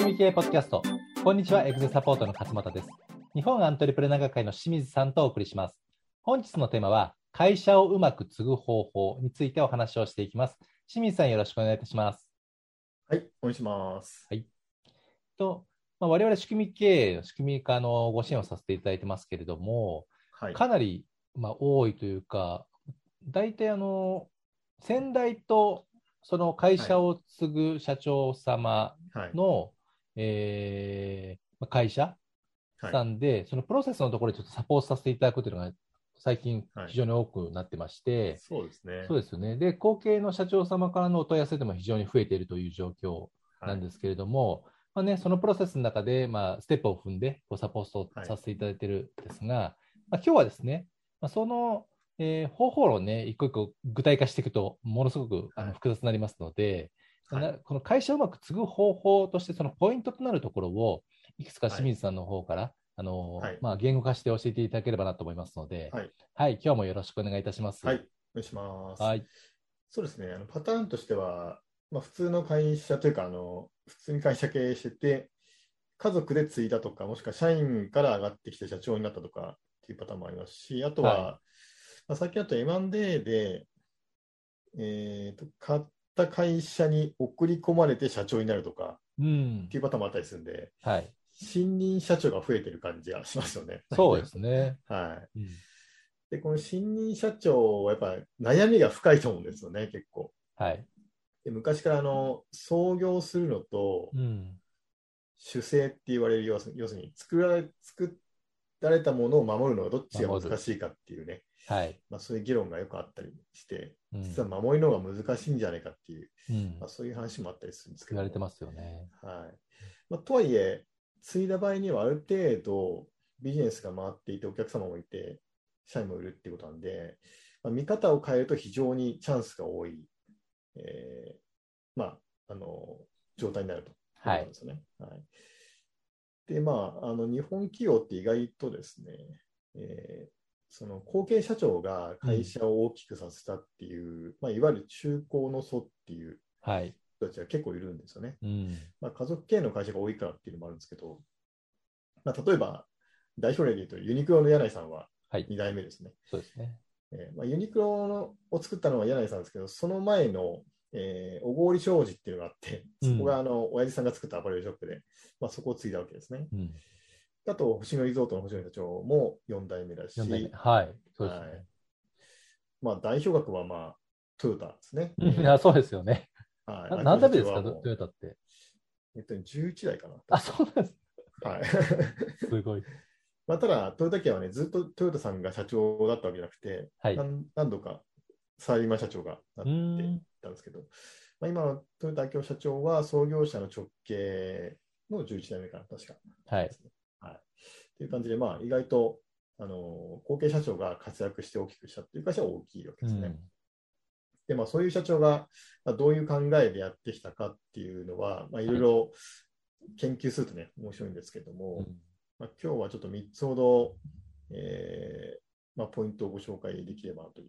組み系ポッドキャスト。こんにちは、エグゼサポートの勝又です。日本アントレプレナー学会の清水さんとお送りします。本日のテーマは、会社をうまく継ぐ方法についてお話をしていきます。清水さん、よろしくお願いいたします。はい、お願いします。と、まあ、我々仕組み系の仕組み化のご支援をさせていただいてますけれども、はい。かなり、まあ、多いというか、大体あの、先代とその会社を継ぐ社長様はい。の、えーまあ会社はいさんで、そのプロセスのところでちょっとサポートさせていただくというのが最近はい非常に多くなってまして、そうですね。そうですよね。で、後継の社長様からのお問い合わせでも非常に増えているという状況なんですけれども、まあね、そのプロセスの中で、まあ、ステップを踏んでこうサポートさせていただいているんですが、まあ、今日はですね、まあ、その、えー方法論をね、一個一個具体化していくと、ものすごくあはいの複雑になりますので、はいなこの会社をうまく継ぐ方法として、そのポイントとなるところを、いくつか清水さんの方から、あのはいまあ、言語化して教えていただければなと思いますので、はい。はい、今日もよろしくお願いいたします。はい。お願いします。はい。そうですね。あのパターンとしては、まあ、普通の会社というか、あの普通に会社経営してて、家族で継いだとか、もしくは社員から上がってきて社長になったとかっていうパターンもありますし、あとは、はまあ、最近だと M&A で、えーと、買った会社に送り込まれて社長になるとかうんっていうパターンもあったりするんで、はい。新任社長が増えてる感じがしますよね。そうですね。はい。うんで、この新任社長はやっぱ悩みが深いと思うんですよね、結構。はい。で昔からあの創業するのとうん。主制って言われる要する要するに作られ作られたものを守るのがどっちが難しいかっていうね、はい。まあ、そういう議論がよくあったりして、うん実は守りの方が難しいんじゃないかっていう、うんまあ、そういう話もあったりするんですけど。言われてますよね。はいまあ、とはいえ、継いだ場合にはある程度ビジネスが回っていて、お客様もいて、社員もいるっていうことなんで、まあ、見方を変えると非常にチャンスが多い、えーまあ、あの状態になるということですよね。はいで、まあ、あの日本企業って意外とですね、えーその後継社長が会社を大きくさせたっていう、まあ、いわゆる中高の祖っていうはい。人たちが結構いるんですよね。うん。まあ、家族系の会社が多いからっていうのもあるんですけど、まあ、例えば代表例で言うとユニクロの柳井さんははい。2代目ですね。そうですね。えーまあ、ユニクロのを作ったのは柳井さんですけど、その前の、えー小郡商事っていうのがあって、そこがあの、親父さんが作ったアパレルショップで、まあ、そこを継いだわけですね。うん。あと、星野リゾートの星野社長も4代目だし、4代目。はい。そうですはいまあ、代表格は、まあ、トヨタですね。ね。うんあそうですよね。はいな何代目ですか、トヨタって。えっと、11代かな。あ、そうなんです。はい。すごい。まあ、ただ、トヨタ系はね、ずっとトヨタさんが社長だったわけじゃなくて、はい。う何何度かサラリーマン社長がなってたんですけど、まあ、今のトヨタ明夫社長は創業者の直系の11代目かな、確か。はいはい。っていう感じで、まあ、意外と、あの後継社長が活躍して大きくしたっていう会社は大きいわけですね。うん。で、まあ、そういう社長がまあどういう考えでやってきたかっていうのは、まあ、いろいろ研究するとね、面白いんですけども、まあ、今日はちょっと3つほど、えーまあ、ポイントをご紹介できればと言っ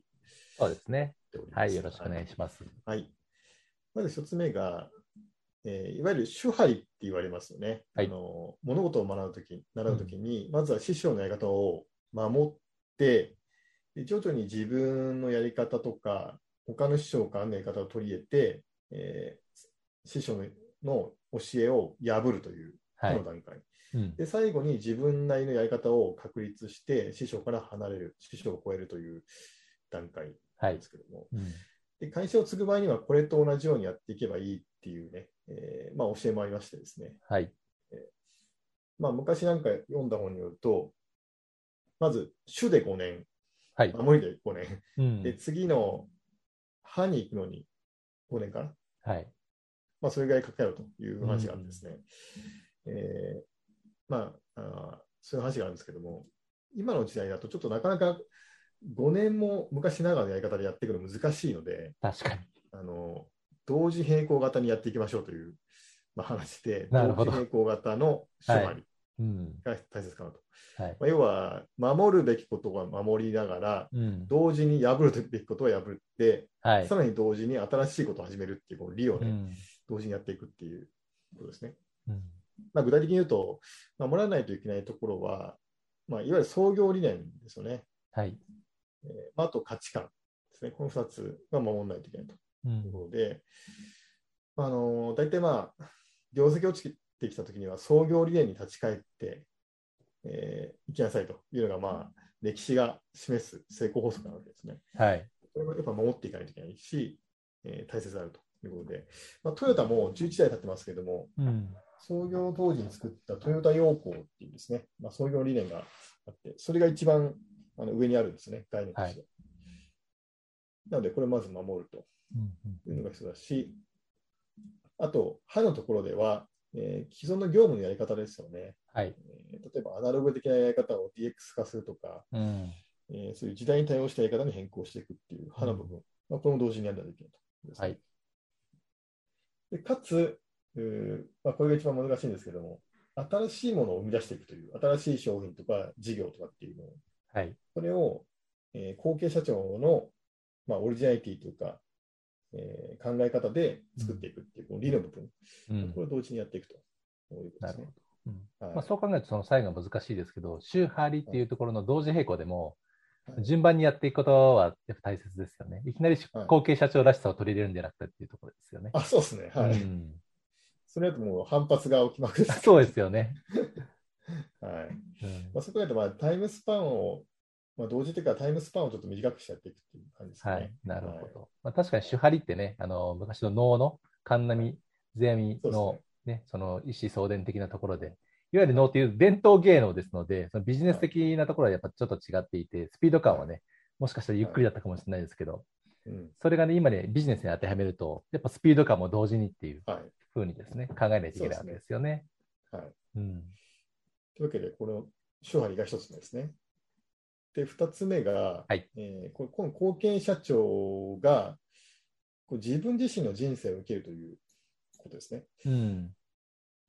そうですね。はい。よろしくお願いします。はい。まず1つ目が、えーいわゆる主張って言われますよね。はいあの物事を学ぶとき、習うときに、まずは師匠のやり方を守って、で徐々に自分のやり方とか、他の師匠からのやり方を取り入れて、えー師匠の教えを破るというはいこの。段階。うん。で、最後に自分なりのやり方を確立して、師匠から離れる、師匠を超えるという段階で。すけども、うん。で会社を継ぐ場合には、これと同じようにやっていけばいいっていうね、えーまあ、教えもありましてですね、はい。まあ、昔なんか読んだ本によると、まず、主で5年、はい。守りで5年、うん。で、次の歯に行くのに5年かな、はい。まあ、それぐらいかかるという話があってですね、えーまああー、そういう話があるんですけども、今の時代だとちょっとなかなか5年も昔ながらのやり方でやっていくの難しいので、確かに。あの同時並行型にやっていきましょうという、まあ、話で、なるほど同時並行型の手張りうん。が大切かなと。はい。まあ、要は、守るべきことは守りながら、うん。同時に破るべきことは破って、はいさ。らに同時に新しいことを始めるっていう、この利をね、うん。同時にやっていくっていうことですね。うんまあ、具体的に言うと、守らないといけないところは、まあ、いわゆる創業理念ですよね。はい。えーまあ、あと価値観ですね。この2つが守らないといけないとういうんことで、あの大体まあ、業績落ちてきたときには、創業理念に立ち返って、えー、いきなさいというのが、まあ、歴史が示す成功法則なわけですね。はい。これもやっぱ守っていかないといけないし、えー大切であるということで、まあ、トヨタも11代経ってますけれども、うん。創業当時に作ったトヨタ陽光っていうですね、まあ、創業理念があって、それが一番あの上にあるんですね、概念として。なので、これをまず守るとうんいうのが必要だし、あと、歯のところでは、えー既存の業務のやり方ですよね、はい。えー例えばアナログ的なやり方を DX 化するとか、うん。えーそういう時代に対応したやり方に変更していくっていう歯の部分、まあ、これも同時にやらないといけないとね、はいでかつ、うーまあ、これが一番難しいんですけども、新しいものを生み出していくという、新しい商品とか事業とかっていうのを、はい。それを、えー後継社長の、まあ、オリジナリティというか、えー考え方で作っていくっていう、この理の部分、うんこれを同時にやっていくということなるほですねど。。うんはいまあ、そう考えると、その最後難しいですけど、週張りっていうところの同時並行でも、はい順番にやっていくことはやっぱ大切ですよね。いきなりはい後継社長らしさを取り入れるんじゃなくてっていうところですよね。あ、そうですね。はい。うんそれだともう反発が起きまくる。そうですよね。はい。うんまあ、そこだとまあタイムスパンを、まあ、同時というかタイムスパンをちょっと短くしてやっていくっていう感じですね。はい、なるほど。まあ、確かに手張りってね、あの昔の能の神並、世阿弥のねね、その意思相伝的なところで、いわゆる能っていう伝統芸能ですので、そのビジネス的なところはやっぱちょっと違っていて、スピード感はね、もしかしたらゆっくりだったかもしれないですけど、うん。それがね、今ね、ビジネスに当てはめると、やっぱスピード感も同時にっていうはい。ふうにですね、考えないといけないわけですよね。はい。うん。というわけで、この手張りが一つ目ですね。で、二つ目が、はいえーここの後継社長がこう自分自身の人生を受けるということですね。うん。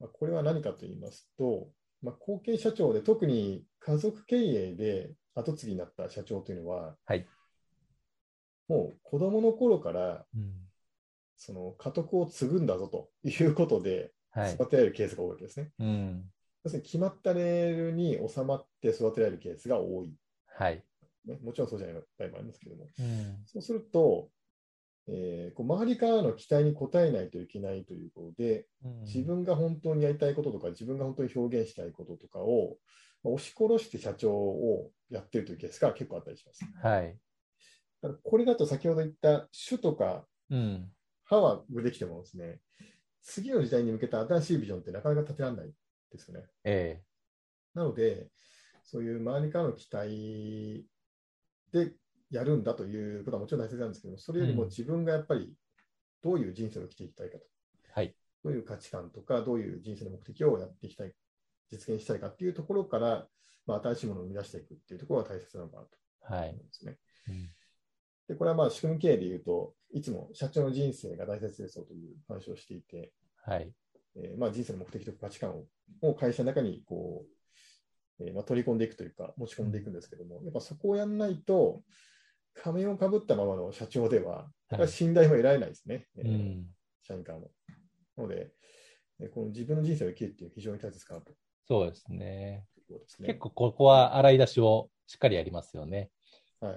まあ、これは何かと言いますと、まあ、後継社長で特に家族経営で後継ぎになった社長というのは、はいもう子供の頃からうん。その家督を継ぐんだぞということではい。育てられるケースが多いわけですね。うん。要するに決まったレールに収まって育てられるケースが多い。はい。ね、もちろんそうじゃない場合もありますけども。うん。そうすると、えーこう周りからの期待に応えないといけないということで、自分が本当にやりたいこととか、自分が本当に表現したいこととかを、まあ押し殺して社長をやっているというケースが結構あったりします。はい。ただこれだと先ほど言った主とかうん。歯はできてもですね、次の時代に向けた新しいビジョンってなかなか立てられないですよね。えなので、そういう周りからの期待でやるんだということはもちろん大切なんですけども、それよりもうん自分がやっぱりどういう人生を生きていきたいかと、えはい。どういう価値観とか、どういう人生の目的をやっていきたい、実現したいかっていうところから、まあ、新しいものを生み出していくっていうところが大切なのかなとはい思うん。ですね。うんで、これはまあ仕組み経営でいうと、いつも社長の人生が大切ですよという話をしていて、はい。えーまあ、人生の目的とか価値観をを会社の中にこう、えーまあ、取り込んでいくというか、持ち込んでいくんですけども、やっぱそこをやらないと、仮面をかぶったままの社長では、やっぱり信頼も得られないですね、えーうん。社員からも。なので、えーこの自分の人生を生きるっていう非常に大切かなとそうですね。すね。結構ここは洗い出しをしっかりやりますよね。はい、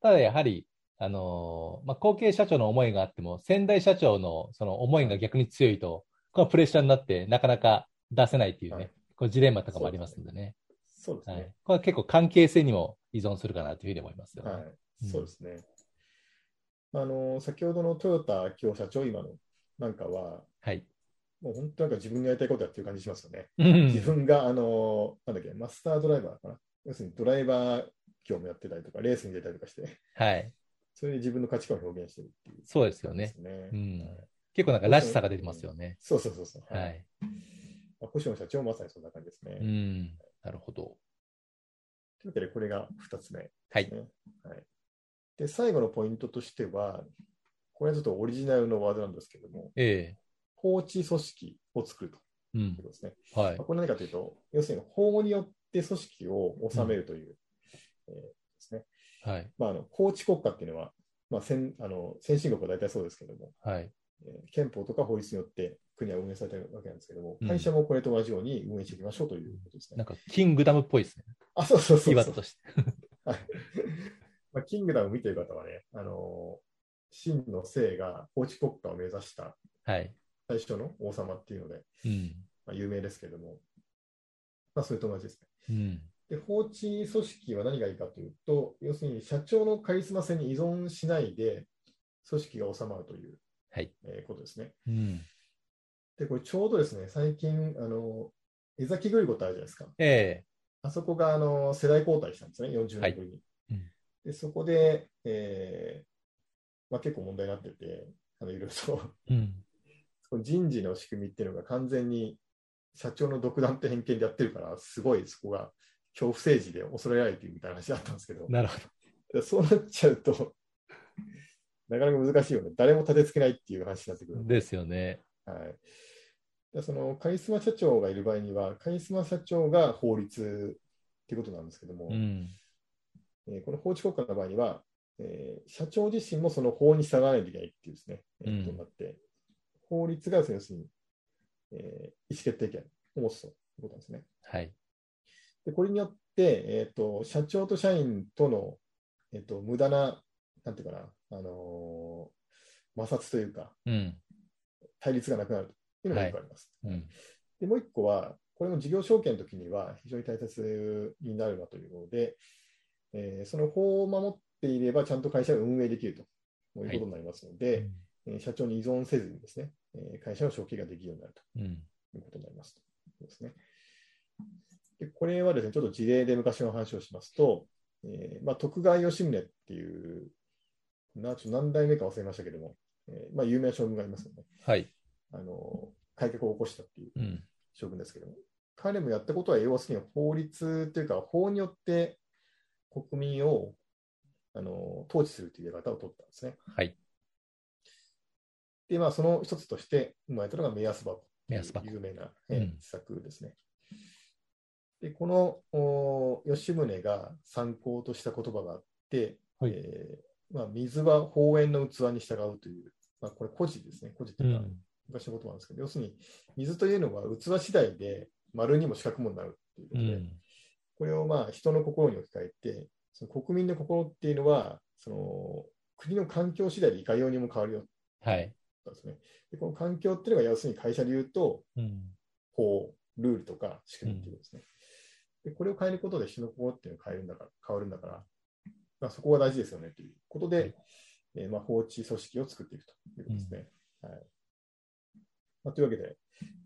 ただやはり、あのーまあ、後継社長の思いがあっても、先代社長のその思いが逆に強いと、このプレッシャーになってなかなか出せないっていうね、はいこうジレンマとかもありますんでね。そうですねはい。。これは結構関係性にも依存するかなというふうに思いますよね。はい、うんそうですね。あの先ほどのトヨタ今日社長、今のなんかは、はい。もう本当なんか自分がやりたいことやってる感じしますよね。うん自分が、あの、なんだっけ、マスタードライバーかな。要するにドライバー業務やってたりとか、レースに出たりとかして、はい。それで自分の価値観を表現してるっていう、そうですよ。ね。うんはい結構なんからしさが出てますよね。そうそうそうそう。は。い。まあ星野社長もまさにそんな感じですね。うといん。なるほど。うわけで、これが2つ目ではい。はい。で、最後のポイントとしては、これはちょっとオリジナルのワードなんですけども、え法治組織を作るとえ。う。いうんことですね。はいまあ。これ何かというと、要するに法によって組織を治めるという、えーですね。はい。まあ、あの法治国家っていうのは、まあ、先あの先進国は大体そうですけども、はい。えー憲法とか法律によって国は運営されているわけなんですけども、うん会社もこれと同じように運営していきましょうということですね。なんか、キングダムっぽいですね。あ、そうそうそうそうとして。はいまあ、キングダム見てる方はね、あのー真の姓が法治国家を目指したはい。最初の王様っていうので、うん。まあ、有名ですけれども、まあ、それと同じですね。うん。で、法治組織は何がいいかというと、要するに社長のカリスマ性に依存しないで、組織が収まるという、はい。えーことですね。うん。で、これちょうどですね、最近、あの、江崎グリコってあるじゃないですか。えあそこがあの世代交代したんですね、40年ぶりに。うんでそこで、えーまあ、結構問題になってて、あのいろいろとえうん。人事の仕組みっていうのが完全に社長の独断と偏見でやってるから、すごいそこが恐怖政治で恐れられているみたいな話だったんですけど、なるほど。でそうなっちゃうと、なかなか難しいよね。誰も立てつけないっていう話になってくる。ですよね。はい、でそのカリスマ社長がいる場合には、カリスマ社長が法律っていうことなんですけども、うん。えーこの法治国家の場合には、えー社長自身もその法に従わないといけないっていうですね、えんことになって、法律が要するに、えー意思決定権を持つということなんですね。はい。でこれによって、えーと、社長と社員との、えー、と無駄な、なんていうかな、あのー摩擦というか、うん。対立がなくなるというのがよくあります。うん。でもう一個は、これも事業承継の時には非常に大切になるなというので、えーその法を守っていれば、ちゃんと会社が運営できるということになりますので、えー社長に依存せずにですね、えー会社の承継ができるようになるうん。ということになりますですね。でこれはですね、ちょっと事例で昔の話をしますと、えーまあ、徳川吉宗っていう、なちょっと何代目か忘れましたけども、えーまあ、有名な将軍がいますよね。はい。あの改革を起こしたっていううん。将軍ですけども、彼もやったことは要するに法律というか、法によって国民をあの統治するというやり方を取ったんですね。はい。で、まあ、その一つとして生まれたのが目安箱目安箱有名な、うんえ施策ですね。で、このお吉宗が参考とした言葉があって、はいえーまあ、水は法縁の器に従うという、まあ、これ古事ですね。古事ってういうか、ん。昔の言葉なんですけど、要するに水というのは器次第で丸にも四角もなるっていうことで、うん。これをまあ人の心に置き換えて、その国民の心っていうのは、その国の環境次第でいかようにも変わるよはい。ことですね。でこの環境っていうのが要するに会社で言うと、うん。法、ルールとか仕組みっていうことですね。でこれを変えることで人の心っていうのが変えるんだから変わるんだから、まあ、そこが大事ですよねということで、はいえーまあ、法治組織を作っていくということですね。はいまあ、というわけで、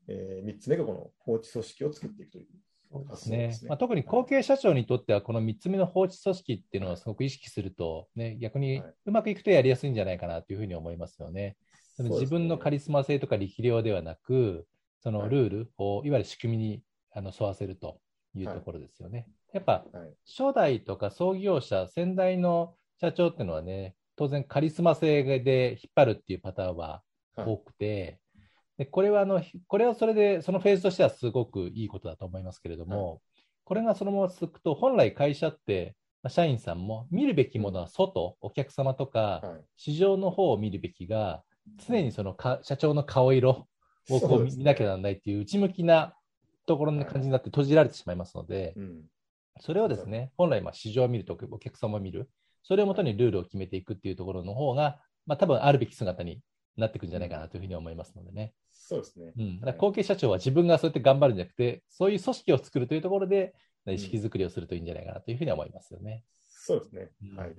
え3つ目がこの法治組織を作っていくというそうですね。まあ、特に後継社長にとっては、この3つ目の法治組織っていうのをすごく意識すると、ね、逆にはいうまくいくとやりやすいんじゃないかなというふうに思いますよね。自分のカリスマ性とか力量ではなく、そのはいルールをいわゆる仕組みにあの沿わせるというところですよね。やっぱはい。初代とか創業者、先代の社長っていうのはね、当然カリスマ性で引っ張るっていうパターンははい。多くて、でこれはあのこれはそれで、そのフェーズとしてはすごくいいことだと思いますけれども、これがそのまま続くと、本来会社って、まあ社員さんも見るべきものは外、お客様とか、はい。市場の方を見るべきが、常にそのか社長の顔色をこそう見なきゃならないっていう内向きなところの感じになって閉じられてしまいますので、うんそれをですね、本来まあ市場を見るとお客様を見る、それをもとにルールを決めていくっていうところの方が、まあ多分あるべき姿になっていくんじゃないかなというふうに思いますのでね。そうですね。うん、だ後継社長は自分がそうやって頑張るんじゃなくて、そういう組織を作るというところで、ん意識づくりをするといいんじゃないかなというふうに思いますよね。そうですね。うんはい。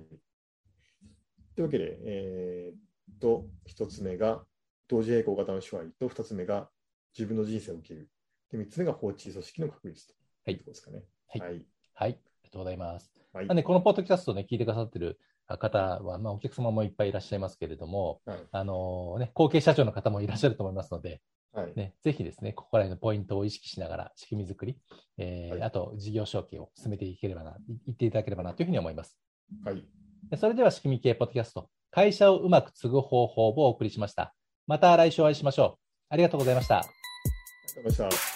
というわけで、えーっと、一つ目が同時並行型の手話と、二つ目が自分の人生を受ける。で、三つ目が法治組織の確立と。はいいうところですかね。はいはい。はい、ありがとうございます。はいなんで、このポッドキャストをね、聞いてくださってる方は、まあ、お客様もいっぱいいらっしゃいますけれども、はい。あのね、後継社長の方もいらっしゃると思いますので、はい。ね、ぜひですね、ここら辺のポイントを意識しながら、仕組み作り、えーはいあと事業承継を進めていければな、い言っていただければなというふうに思います。はい。でそれでは、仕組み系ポッドキャスト、会社をうまく継ぐ方法をお送りしました。また来週お会いしましょう。ありがとうございました。ありがとうございました。